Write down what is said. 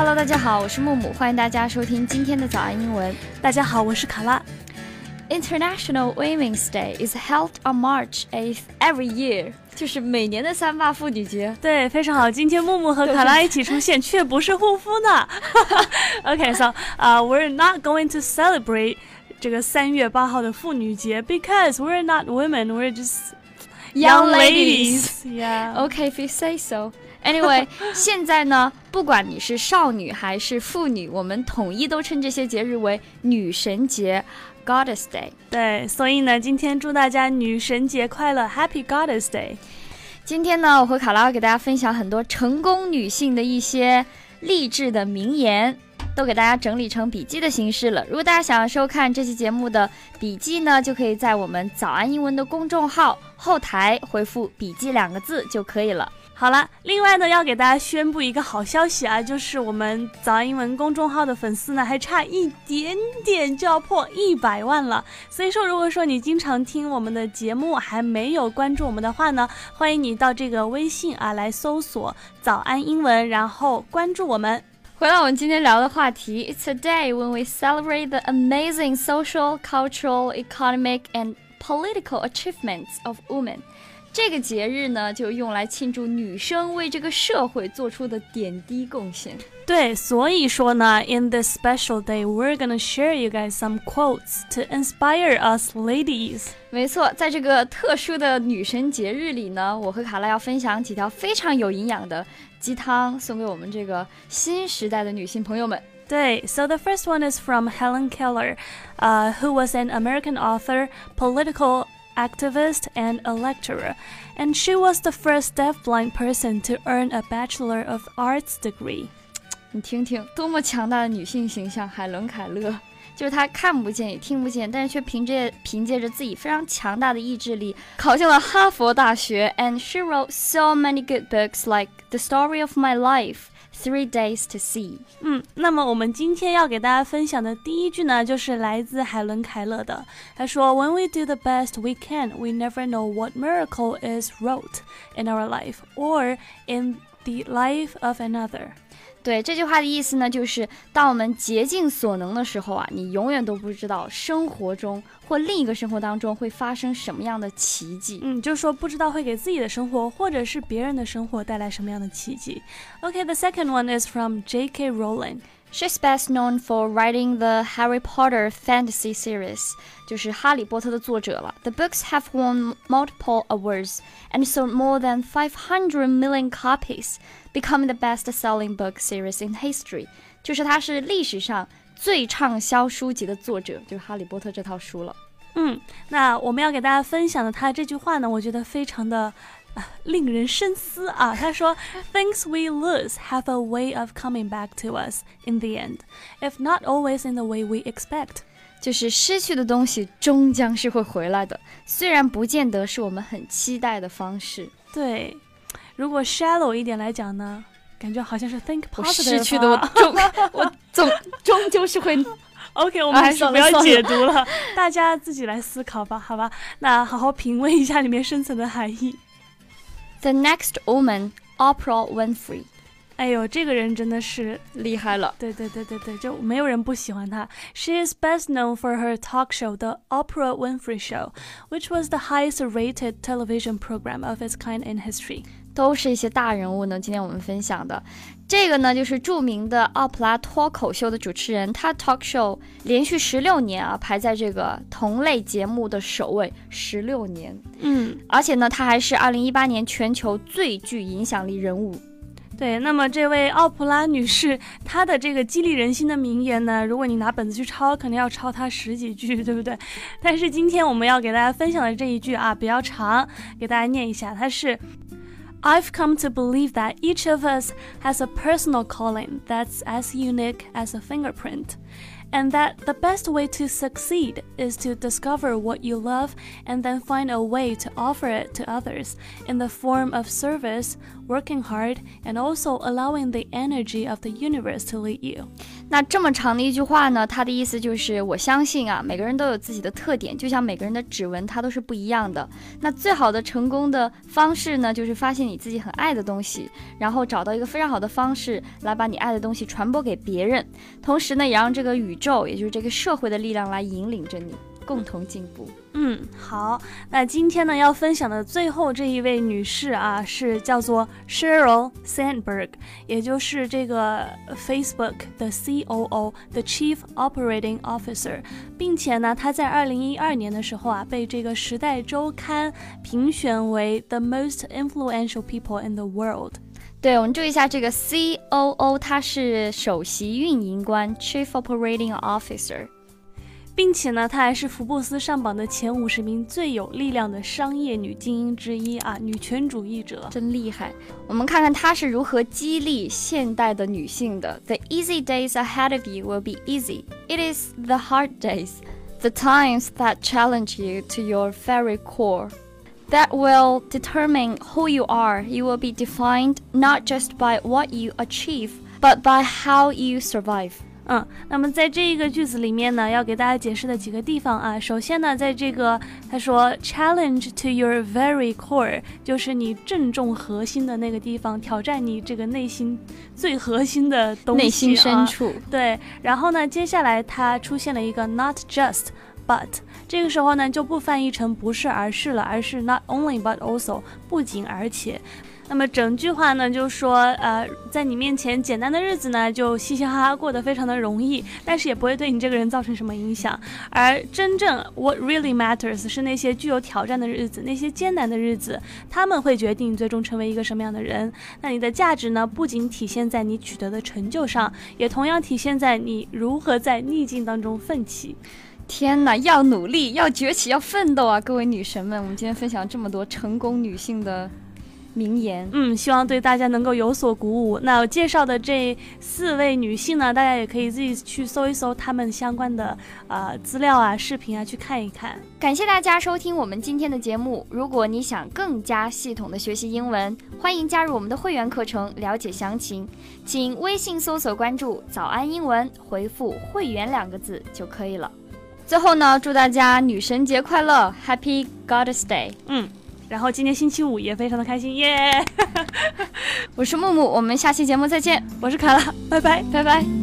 Hello，大家好，我是木木，欢迎大家收听今天的早安英文。大家好，我是卡拉。International Women's Day is held on March 8th every year，就是每年的三八妇女节。对，非常好。今天木木和卡拉一起出现，却不是护肤呢。OK，so 啊，we're not going to celebrate 这个三月八号的妇女节，because we're not women，we're just young ladies. Yeah. Okay, if you say so. Anyway，现在呢，不管你是少女还是妇女，我们统一都称这些节日为女神节。Goddess Day，对，所以呢，今天祝大家女神节快乐，Happy Goddess Day。今天呢，我和卡拉给大家分享很多成功女性的一些励志的名言，都给大家整理成笔记的形式了。如果大家想要收看这期节目的笔记呢，就可以在我们早安英文的公众号后台回复“笔记”两个字就可以了。好了，另外呢，要给大家宣布一个好消息啊，就是我们早安英文公众号的粉丝呢，还差一点点就要破一百万了。所以说，如果说你经常听我们的节目，还没有关注我们的话呢，欢迎你到这个微信啊来搜索“早安英文”，然后关注我们。回到我们今天聊的话题，It's a day when we celebrate the amazing social, cultural, economic, and political achievements of women. 这个节日呢，就用来庆祝女生为这个社会做出的点滴贡献。对，所以说呢，in this special day, we're gonna share you guys some quotes to inspire us ladies。没错，在这个特殊的女神节日里呢，我和卡拉要分享几条非常有营养的鸡汤，送给我们这个新时代的女性朋友们。对，so the first one is from Helen Keller, uh, who was an American author, political activist, and a lecturer, and she was the first deafblind person to earn a Bachelor of Arts degree. 你听听，多么强大的女性形象，海伦·凯勒，就是她看不见也听不见，但是却凭借凭借着自己非常强大的意志力，考进了哈佛大学。And she wrote so many good books like The Story of My Life。 Three days to see。嗯，那么我们今天要给大家分享的第一句呢，就是来自海伦·凯勒的。他说：“When we do the best we can, we never know what miracle is wrought in our life or in the life of another。” 对这句话的意思呢，就是当我们竭尽所能的时候啊，你永远都不知道生活中或另一个生活当中会发生什么样的奇迹。嗯，就是说不知道会给自己的生活或者是别人的生活带来什么样的奇迹。OK，the second one is from J.K. Rowling. She's best known for writing the Harry Potter fantasy series，就是《哈利波特》的作者了。The books have won multiple awards and sold more than 500 million copies, becoming the best-selling book series in history。就是它是历史上最畅销书籍的作者，就是《哈利波特》这套书了。嗯，那我们要给大家分享的他这句话呢，我觉得非常的。 令人深思啊！他说：“Things we lose have a way of coming back to us in the end, if not always in the way we expect。”就是失去的东西终将是会回来的，虽然不见得是我们很期待的方式。对，如果 shallow 一点来讲呢，感觉好像是 think positive。失去的我终我总终究是会。OK，我们还是不要解读了，大家自己来思考吧，好吧？那好好品味一下里面深层的含义。The next woman, Oprah Winfrey。哎呦，这个人真的是厉害了。对对对对对，就没有人不喜欢她。She is best known for her talk show, The Oprah Winfrey Show, which was the highest-rated television program of its kind in history. 都是一些大人物呢。今天我们分享的 这个呢，就是著名的奥普拉脱口秀的主持人，他 talk show 连续十六年啊，排在这个同类节目的首位，十六年。嗯，而且呢，他还是二零一八年全球最具影响力人物。对，那么这位奥普拉女士，她的这个激励人心的名言呢，如果你拿本子去抄，肯定要抄她十几句，对不对？但是今天我们要给大家分享的这一句啊，比较长，给大家念一下，它是。I've come to believe that each of us has a personal calling that's as unique as a fingerprint, and that the best way to succeed is to discover what you love and then find a way to offer it to others in the form of service, working hard, and also allowing the energy of the universe to lead you. 那这么长的一句话呢，它的意思就是我相信啊，每个人都有自己的特点，就像每个人的指纹，它都是不一样的。那最好的成功的方式呢，就是发现你自己很爱的东西，然后找到一个非常好的方式来把你爱的东西传播给别人，同时呢，也让这个宇宙，也就是这个社会的力量来引领着你。共同进步。嗯，好，那今天呢要分享的最后这一位女士啊，是叫做 Sheryl Sandberg，也就是这个 Facebook 的 COO，the Chief Operating Officer，并且呢，她在二零一二年的时候啊，被这个时代周刊评选为 the most influential people in the world。对，我们注意一下这个 COO，它是首席运营官 Chief Operating Officer。并且呢，她还是福布斯上榜的前五十名最有力量的商业女精英之一啊，女权主义者，真厉害。我们看看她是如何激励现代的女性的。The easy days ahead of you will be easy. It is the hard days, the times that challenge you to your very core. That will determine who you are. You will be defined not just by what you achieve, but by how you survive. 嗯，那么在这一个句子里面呢，要给大家解释的几个地方啊，首先呢，在这个他说 challenge to your very core，就是你正中核心的那个地方，挑战你这个内心最核心的东西，内心深处。对，然后呢，接下来它出现了一个 not just but，这个时候呢就不翻译成不是而是了，而是 not only but also，不仅而且。那么整句话呢，就说，呃，在你面前简单的日子呢，就嘻嘻哈哈过得非常的容易，但是也不会对你这个人造成什么影响。而真正 what really matters 是那些具有挑战的日子，那些艰难的日子，他们会决定你最终成为一个什么样的人。那你的价值呢，不仅体现在你取得的成就上，也同样体现在你如何在逆境当中奋起。天哪，要努力，要崛起，要奋斗啊！各位女神们，我们今天分享这么多成功女性的。名言，嗯，希望对大家能够有所鼓舞。那我介绍的这四位女性呢，大家也可以自己去搜一搜她们相关的呃资料啊、视频啊，去看一看。感谢大家收听我们今天的节目。如果你想更加系统的学习英文，欢迎加入我们的会员课程，了解详情，请微信搜索关注“早安英文”，回复“会员”两个字就可以了。最后呢，祝大家女神节快乐，Happy Goddess Day。嗯。然后今天星期五也非常的开心耶！我是木木，我们下期节目再见。我是卡拉，拜拜拜拜。